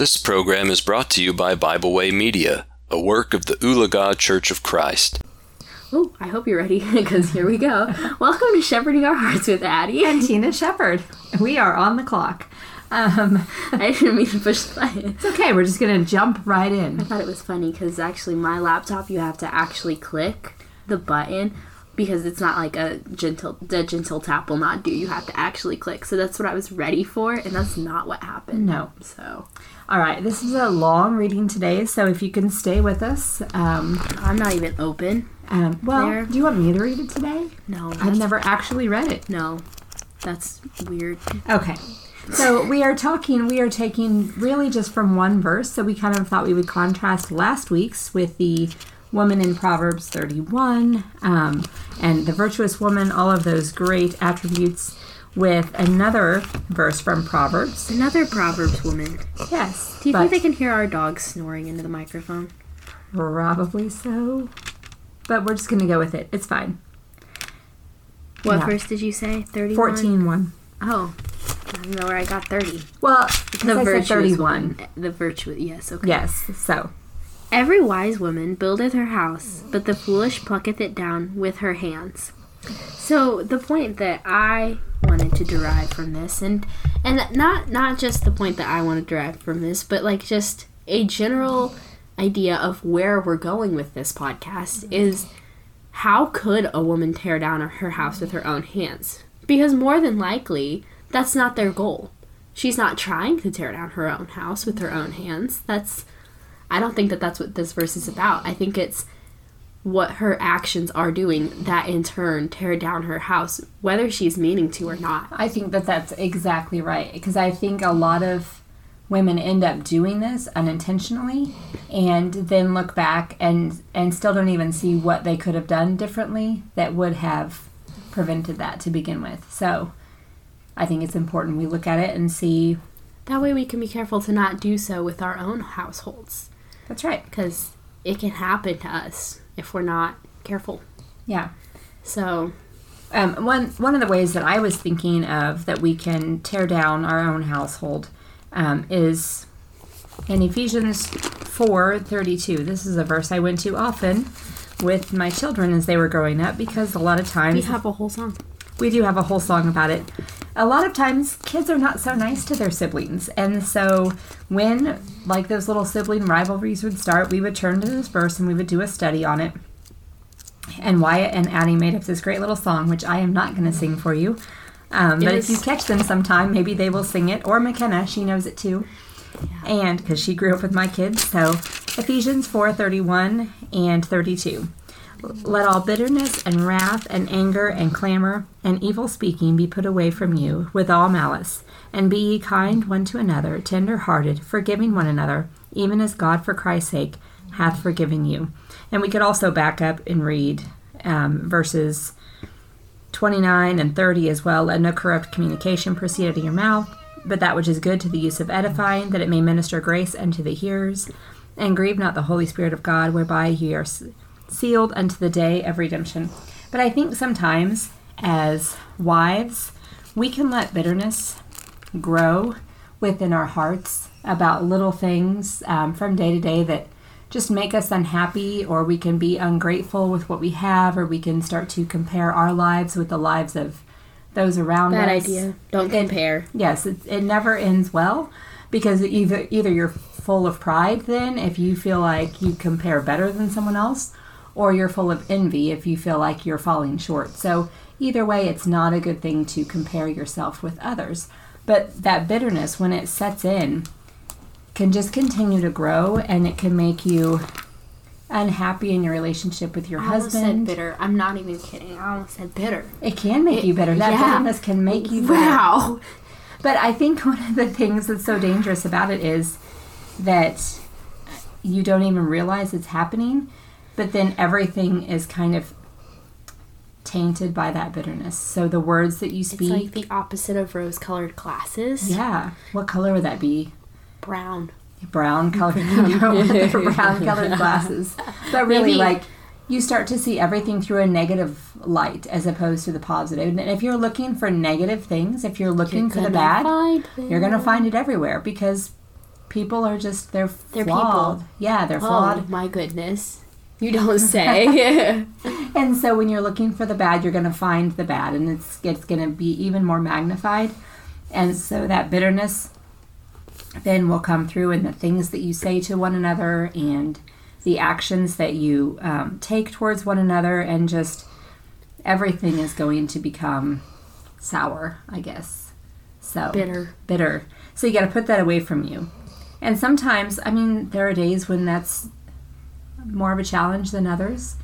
This program is brought to you by Bible Way Media, a work of the Oolagah Church of Christ. Oh, I hope you're ready because here we go. Welcome to Shepherding Our Hearts with Addie. and Tina Shepard. We are on the clock. Um, I didn't mean to push the button. it's okay. We're just gonna jump right in. I thought it was funny because actually, my laptop, you have to actually click the button because it's not like a gentle, the gentle tap will not do. You have to actually click. So that's what I was ready for, and that's not what happened. No. So All right. This is a long reading today, so if you can stay with us. Um, I'm not even open. um, well, There. do you want me to read it today? No, I've never actually read it. No, that's weird. Okay. So we are talking, we are taking really just from one verse. So we kind of thought we would contrast last week's with the woman in Proverbs 31 um, and the virtuous woman, all of those great attributes, with another verse from Proverbs. Another Proverbs woman. Yes. Do you think they can hear our dogs snoring into the microphone? Probably so. But we're just going to go with it. It's fine. What Yeah. verse did you say? 31? 14 1. Oh, I don't know where I got 30. Well, the I said 31. woman. The virtuous, yes, okay. Yes. So, Every wise woman buildeth her house, but the foolish plucketh it down with her hands. So the point that I wanted to derive from this, and and not not just the point that I want to derive from this, but like just a general idea of where we're going with this podcast is how could a woman tear down her house with her own hands? Because more than likely, that's not their goal. She's not trying to tear down her own house with her own hands. That's I don't think that that's what this verse is about. I think it's what her actions are doing that in turn tear down her house, whether she's meaning to or not. I think that that's exactly right because I think a lot of women end up doing this unintentionally and then look back and and still don't even see what they could have done differently that would have prevented that to begin with. So I think it's important we look at it and see That way we can be careful to not do so with our own households that's right. because it can happen to us if we're not careful. Yeah. So, Um, one one of the ways that I was thinking of that we can tear down our own household um, is in Ephesians four thirty two. This is a verse I went to often with my children as they were growing up because a lot of times we have a whole song. we do have a whole song about it. A lot of times, kids are not so nice to their siblings, and so when like those little sibling rivalries would start, we would turn to this verse and we would do a study on it. And Wyatt and Addie made up this great little song, which I am not going to sing for you. Um, but was- if you catch them sometime, maybe they will sing it. Or McKenna, she knows it too. And because she grew up with my kids, so Ephesians four thirty one and thirty two. Let all bitterness and wrath and anger and clamor and evil speaking be put away from you with all malice. And be ye kind one to another, tender hearted, forgiving one another, even as God for Christ's sake hath forgiven you. And we could also back up and read um, verses 29 and 30 as well. Let no corrupt communication proceed out of your mouth, but that which is good to the use of edifying, that it may minister grace unto the hearers. And grieve not the Holy Spirit of God, whereby ye are sealed unto the day of redemption. But I think sometimes, as wives, we can let bitterness grow within our hearts about little things um, from day to day that just make us unhappy, or we can be ungrateful with what we have, or we can start to compare our lives with the lives of those around Bad us. idea. Don't compare. Yes, it, it never ends well because either either you're full of pride then if you feel like you compare better than someone else, or you're full of envy if you feel like you're falling short. So either way, it's not a good thing to compare yourself with others. But that bitterness, when it sets in, can just continue to grow, and it can make you unhappy in your relationship with your I almost said husband. bitter. I'm not even kidding. I almost said bitter. It can make you bitter. That yeah. bitterness can make you bitter. Wow. But I think one of the things that's so dangerous about it is that you don't even realize it's happening, but then everything is kind of tainted by that bitterness. So the words that you speak. It's like the opposite of rose-colored glasses. yeah, what color would that be? Brown. Brown colored, brown colored glasses. But really, Maybe- like you start to see everything through a negative light as opposed to the positive. And if you're looking for negative things, if you're looking for the bad, you're going to find it everywhere because people are just they're They're flawed. people. Yeah, they're Oh flawed. my goodness. You don't say. And so when you're looking for the bad, you're going to find the bad, and it's it's going to be even more magnified. And so that bitterness then will come through in the things that you say to one another and the actions that you um, take towards one another, and just everything is going to become sour, I guess. So Bitter. bitter. So you got to put that away from you. And sometimes, I mean, there are days when that's more of a challenge than others.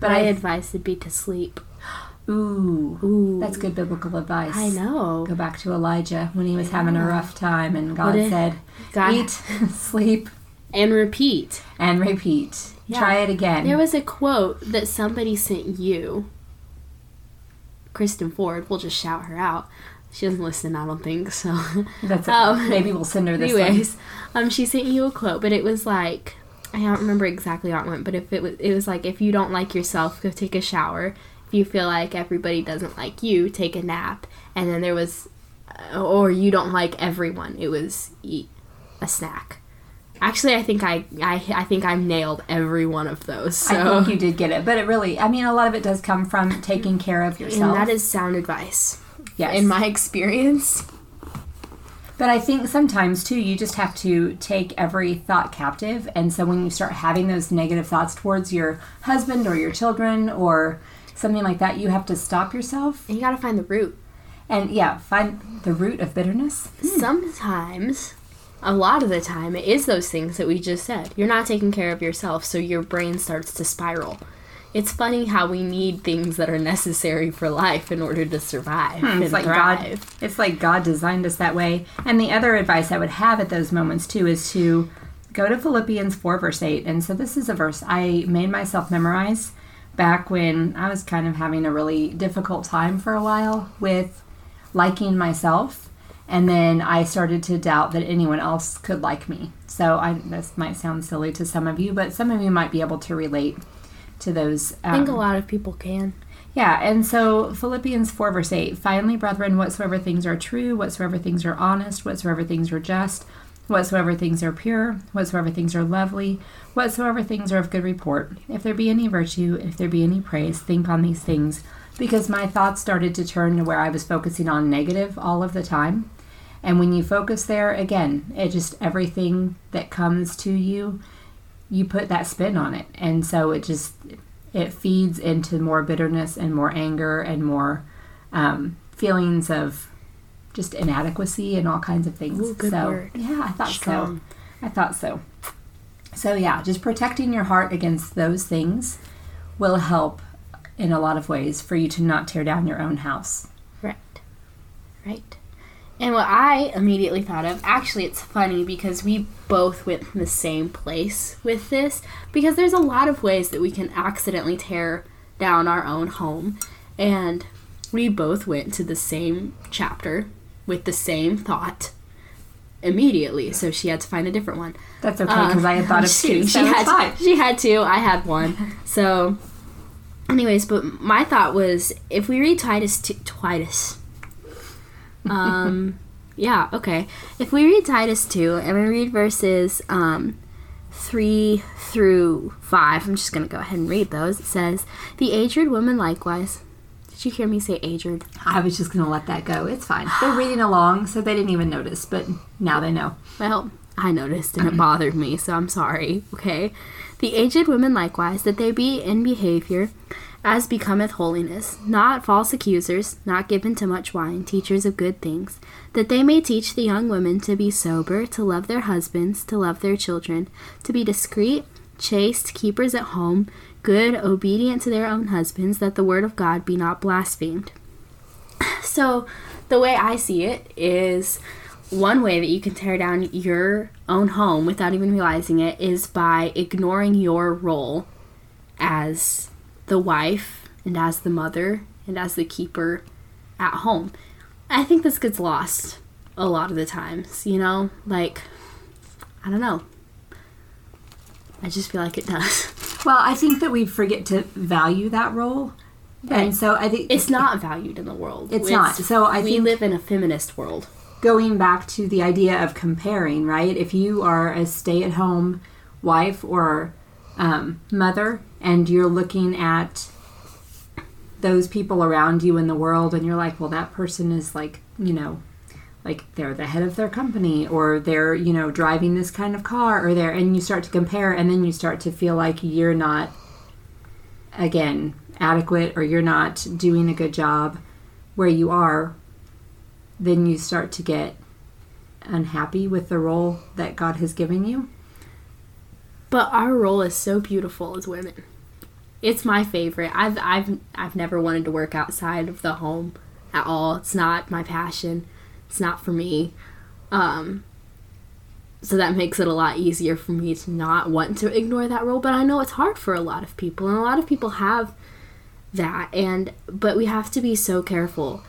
But My I, advice would be to sleep. ooh, Ooh. that's good biblical advice. I know. Go back to Elijah when he was having a rough time, and God said, God- "Eat, sleep, And repeat. and repeat. Yeah. Try it again." There was a quote that somebody sent you. Kristen Ford, we'll just shout her out. She doesn't listen, I don't think, so. That's. Um, Maybe we'll send her this one. Anyways, um, she sent you a quote, but it was like I don't remember exactly how it went, but if it was, it was like if you don't like yourself, go take a shower. If you feel like everybody doesn't like you, take a nap. And then there was, uh, or you don't like everyone. It was eat a snack. Actually, I think I, I, I think I nailed every one of those. I think you did get it, but it really, I mean, a lot of it does come from taking care of yourself. and that is sound advice yes. in my experience. But I think sometimes too, you just have to take every thought captive. And so when you start having those negative thoughts towards your husband or your children or something like that, you have to stop yourself And you gotta find the root. and, yeah, find the root of bitterness. Hmm. Sometimes, a lot of the time, it is those things that we just said. You're not taking care of yourself, so your brain starts to spiral. It's funny how we need things that are necessary for life in order to survive Hmm, It's like thrive. God. It's like God designed us that way. And the other advice I would have at those moments too is to go to Philippians four verse eight. And so this is a verse I made myself memorize back when I was kind of having a really difficult time for a while with liking myself. And then I started to doubt that anyone else could like me. So I this might sound silly to some of you, but some of you might be able to relate to those. I think a um, lot of people can. yeah, and so Philippians 4, verse 8 Finally, brethren, whatsoever things are true, whatsoever things are honest, whatsoever things are just, whatsoever things are pure, whatsoever things are lovely, whatsoever things are of good report, if there be any virtue, if there be any praise, think on these things. Because my thoughts started to turn to where I was focusing on negative all of the time. And when you focus there, again, it just everything that comes to you, you put that spin on it. And so it just it feeds into more bitterness and more anger and more um, feelings of just inadequacy and all kinds of things. Ooh, so word. yeah, I thought Strong. so. I thought so. So yeah, just protecting your heart against those things will help in a lot of ways for you to not tear down your own house. Right. Right. And what I immediately thought of, actually, it's funny because we both went from the same place with this, because there's a lot of ways that we can accidentally tear down our own home. And we both went to the same chapter with the same thought immediately, so she had to find a different one. That's okay uh, because I had thought of she, two. she it's had fine. she had two. I had one. So, anyways, but my thought was if we read Titus two, Titus, um, yeah, okay. If we read Titus two and we read verses um three through five, I'm just gonna go ahead and read those. It says, "The aged woman likewise." Did you hear me say aged? I was just gonna let that go. It's fine. They're reading along, so they didn't even notice, but now they know. Well, I noticed and it bothered me, so I'm sorry, okay? The aged women likewise, that they be in behavior as becometh holiness, not false accusers, not given to much wine, teachers of good things, that they may teach the young women to be sober, to love their husbands, to love their children, to be discreet, chaste, keepers at home, good, obedient to their own husbands, that the word of God be not blasphemed. So, the way I see it is one way that you can tear down your own home without even realizing it is by ignoring your role as the wife and as the mother and as the keeper at home. I think this gets lost a lot of the times, you know? Like, I don't know. I just feel like it does. Well, I think that we forget to value that role, Right. and so I think It's not valued in the world. It's not. So I we think- live in a feminist world. going back to the idea of comparing, right? If you are a stay at home wife or um, mother and you're looking at those people around you in the world and you're like, well, that person is like, you know, like they're the head of their company or they're, you know, driving this kind of car or they're, and you start to compare and then you start to feel like you're not, again, adequate or you're not doing a good job where you are then you start to get unhappy with the role that God has given you. But our role is so beautiful as women. It's my favorite. I've I've I've never wanted to work outside of the home at all. It's not my passion. It's not for me. Um so that makes it a lot easier for me to not want to ignore that role, but I know it's hard for a lot of people and a lot of people have that and but we have to be so careful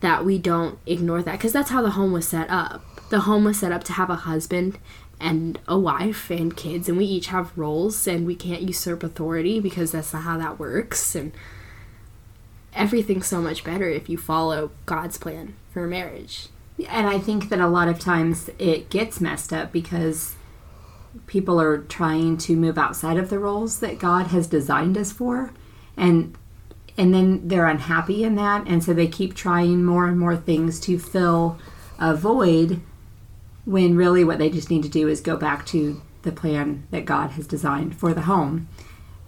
that we don't ignore that because that's how the home was set up. The home was set up to have a husband and a wife and kids, and we each have roles, and we can't usurp authority because that's not how that works. And everything's so much better if you follow God's plan for marriage. And I think that a lot of times it gets messed up because people are trying to move outside of the roles that God has designed us for. And and then they're unhappy in that and so they keep trying more and more things to fill a void when really what they just need to do is go back to the plan that God has designed for the home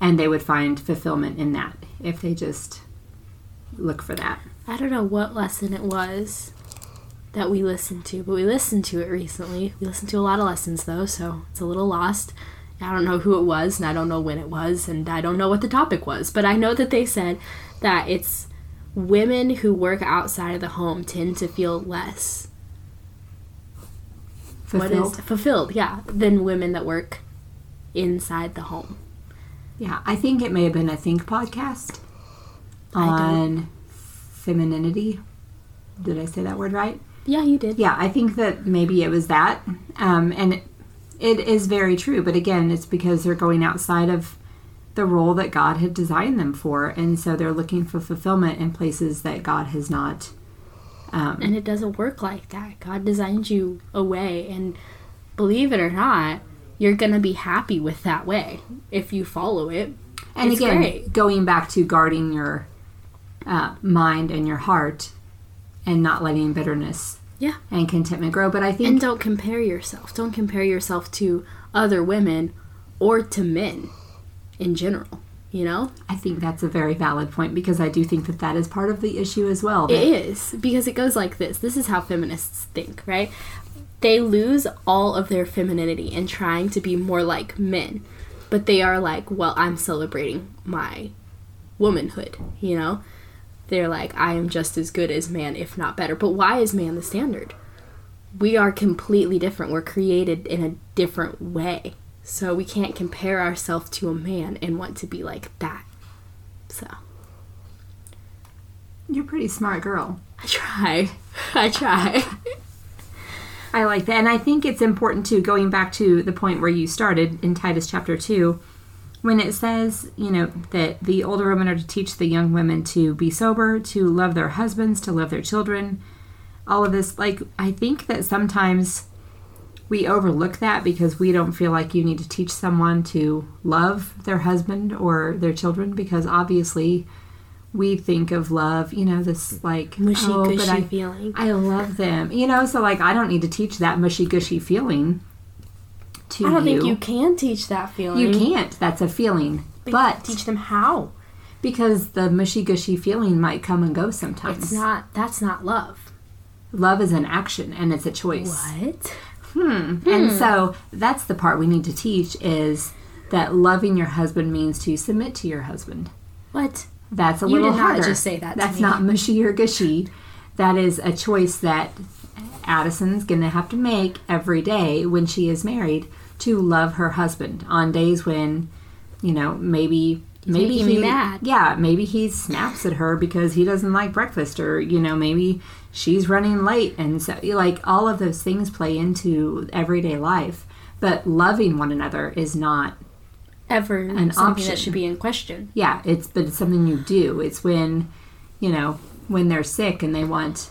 and they would find fulfillment in that if they just look for that. I don't know what lesson it was that we listened to, but we listened to it recently. We listened to a lot of lessons though, so it's a little lost. I don't know who it was, and I don't know when it was, and I don't know what the topic was, but I know that they said that it's women who work outside of the home tend to feel less fulfilled. What is fulfilled? Yeah, than women that work inside the home. Yeah, I think it may have been a Think podcast on femininity. Did I say that word right? Yeah, you did. Yeah, I think that maybe it was that, um, and it is very true, but again, it's because they're going outside of the role that God had designed them for, and so they're looking for fulfillment in places that God has not. Um, and it doesn't work like that. God designed you a way, and believe it or not, you're gonna be happy with that way if you follow it. And it's again, great. going back to guarding your uh, mind and your heart, and not letting bitterness yeah and contentment grow but i think and don't compare yourself don't compare yourself to other women or to men in general you know i think that's a very valid point because i do think that that is part of the issue as well it is because it goes like this this is how feminists think right they lose all of their femininity in trying to be more like men but they are like well i'm celebrating my womanhood you know they're like, I am just as good as man, if not better. But why is man the standard? We are completely different. We're created in a different way. So we can't compare ourselves to a man and want to be like that. So. You're a pretty smart girl. I try. I try. I like that. And I think it's important too, going back to the point where you started in Titus chapter 2 when it says, you know, that the older women are to teach the young women to be sober, to love their husbands, to love their children, all of this, like, I think that sometimes we overlook that because we don't feel like you need to teach someone to love their husband or their children because obviously we think of love, you know, this like mushy oh, gushy I, feeling. I love them, you know. So like, I don't need to teach that mushy gushy feeling to I don't you. think you can teach that feeling. You can't. That's a feeling. But, but teach them how. Because the mushy gushy feeling might come and go sometimes. It's not that's not love. Love is an action and it's a choice. What? Hmm. hmm. And so that's the part we need to teach is that loving your husband means to submit to your husband. What? That's a you little harder. just say that. That's not mushy or gushy. That is a choice that Addison's going to have to make every day when she is married to love her husband on days when, you know, maybe maybe he mad. Yeah, maybe he snaps at her because he doesn't like breakfast, or you know, maybe she's running late, and so like all of those things play into everyday life. But loving one another is not ever an something option. that should be in question. Yeah, it's but it's something you do. It's when, you know, when they're sick and they want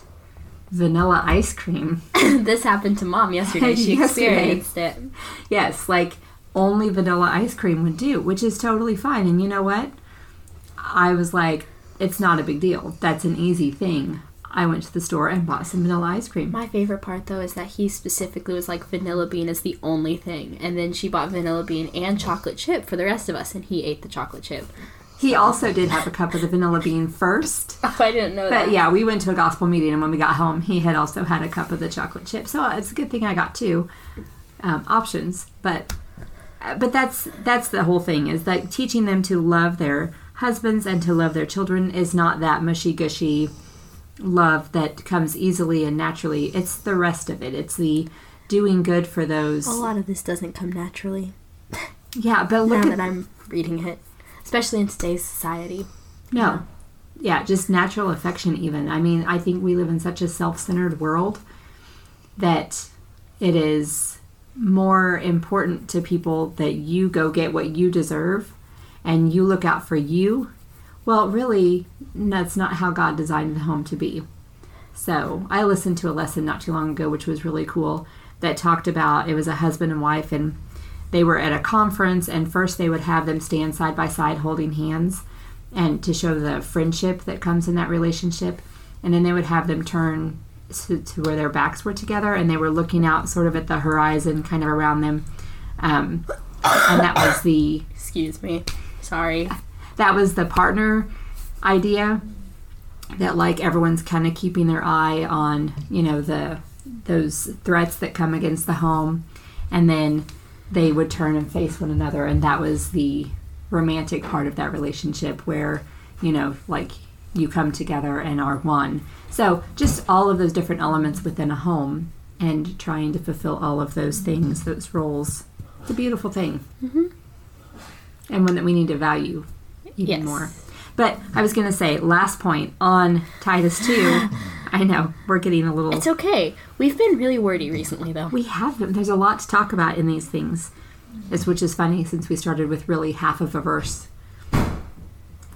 vanilla ice cream. this happened to mom yesterday. She Yesterday. experienced it. Yes, like only vanilla ice cream would do, which is totally fine. And you know what? I was like, it's not a big deal. That's an easy thing. I went to the store and bought some vanilla ice cream. My favorite part though is that he specifically was like vanilla bean is the only thing, and then she bought vanilla bean and chocolate chip for the rest of us, and he ate the chocolate chip. He also did have a cup of the vanilla bean first. Oh, I didn't know But that. yeah, we went to a gospel meeting, and when we got home, he had also had a cup of the chocolate chip. So uh, it's a good thing I got two um, options. But Uh, but that's that's the whole thing is that teaching them to love their husbands and to love their children is not that mushy gushy love that comes easily and naturally. It's the rest of it. It's the doing good for those. A lot of this doesn't come naturally. Yeah, but look now at that I'm reading it, especially in today's society. No. Yeah, just natural affection, even. I mean, I think we live in such a self centered world that it is more important to people that you go get what you deserve and you look out for you. Well, really, that's not how God designed the home to be. So, I listened to a lesson not too long ago, which was really cool, that talked about it was a husband and wife, and they were at a conference, and first they would have them stand side by side holding hands and to show the friendship that comes in that relationship. And then they would have them turn to, to where their backs were together and they were looking out sort of at the horizon, kind of around them. Um, and that was the Excuse me. Sorry. that was the partner idea that like everyone's kind of keeping their eye on you know the those threats that come against the home and then they would turn and face one another and that was the romantic part of that relationship where you know like you come together and are one so just all of those different elements within a home and trying to fulfill all of those things those roles it's a beautiful thing mm-hmm. and one that we need to value even Yes. more. But I was going to say, last point on Titus 2. I know, we're getting a little. It's okay. We've been really wordy recently, though. we have, there's a lot to talk about in these things. Which is funny since we started with really half of a verse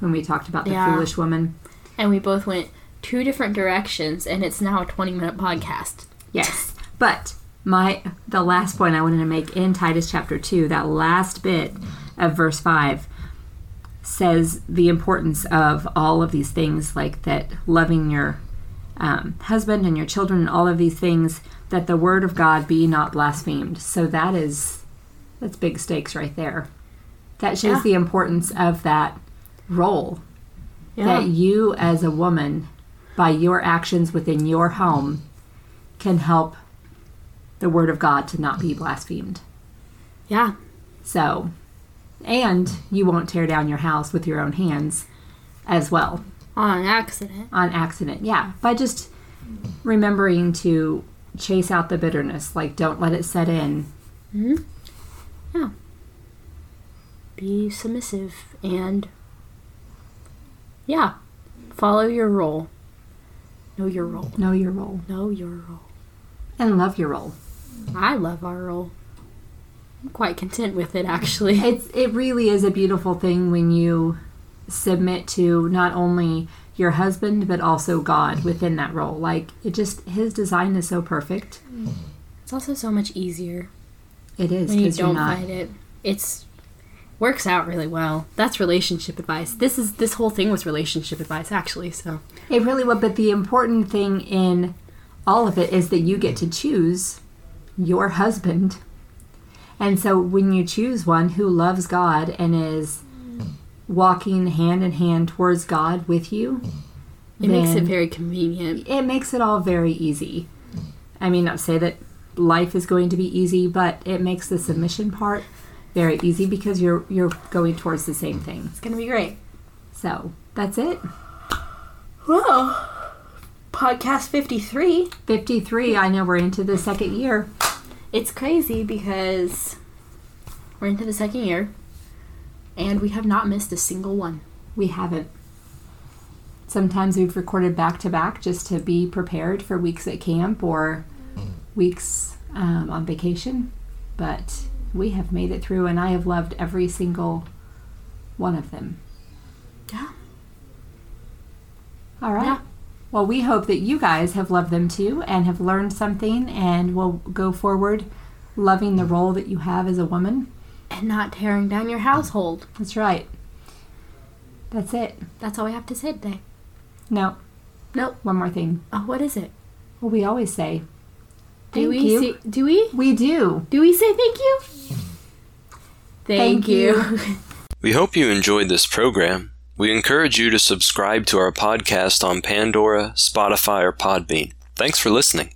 when we talked about the Yeah. foolish woman. And we both went two different directions, and it's now a 20 minute podcast. Yes. But my the last point I wanted to make in Titus chapter 2, that last bit of verse 5 says the importance of all of these things like that loving your um, husband and your children and all of these things that the word of God be not blasphemed. So that is that's big stakes right there. That shows Yeah. the importance of that role Yeah. that you as a woman by your actions within your home can help the word of God to not be blasphemed. yeah. So, and you won't tear down your house with your own hands as well On accident. on accident. Yeah, by just remembering to chase out the bitterness, like don't let it set in. Mm. Yeah. Be submissive and. Yeah. Follow your role. Know your role. Know your role Know your role. and love your role. I love our role. I'm quite content with it, actually. It's it really is a beautiful thing when you submit to not only your husband but also God within that role. Like it just his design is so perfect. It's also so much easier It is when you don't not. fight it. It's works out really well. That's relationship advice. This is this whole thing was relationship advice, actually. So It really would. But the important thing in all of it is that you get to choose your husband. And so when you choose one who loves God and is walking hand in hand towards God with you, it makes it very convenient. it makes it all very easy. I mean, not to say that life is going to be easy, but it makes the submission part very easy because you're you're going towards the same thing. It's gonna be great. So that's it. Well, podcast fifty three. 53. I know we're into the second year. It's crazy because we're into the second year, and we have not missed a single one. We haven't. Sometimes we've recorded back to back just to be prepared for weeks at camp or weeks um, on vacation. But we have made it through, and I have loved every single one of them. Yeah. All right. Yeah. Well, we hope that you guys have loved them too and have learned something and will go forward loving the role that you have as a woman. And not tearing down your household. That's right. That's it. That's all we have to say today. No. Nope. One more thing. Oh, what is it? Well, we always say, Do Thank we you. say, do we? we do. Do we say thank you? Thank you. We hope you enjoyed this program. We encourage you to subscribe to our podcast on Pandora, Spotify, or Podbean. Thanks for listening.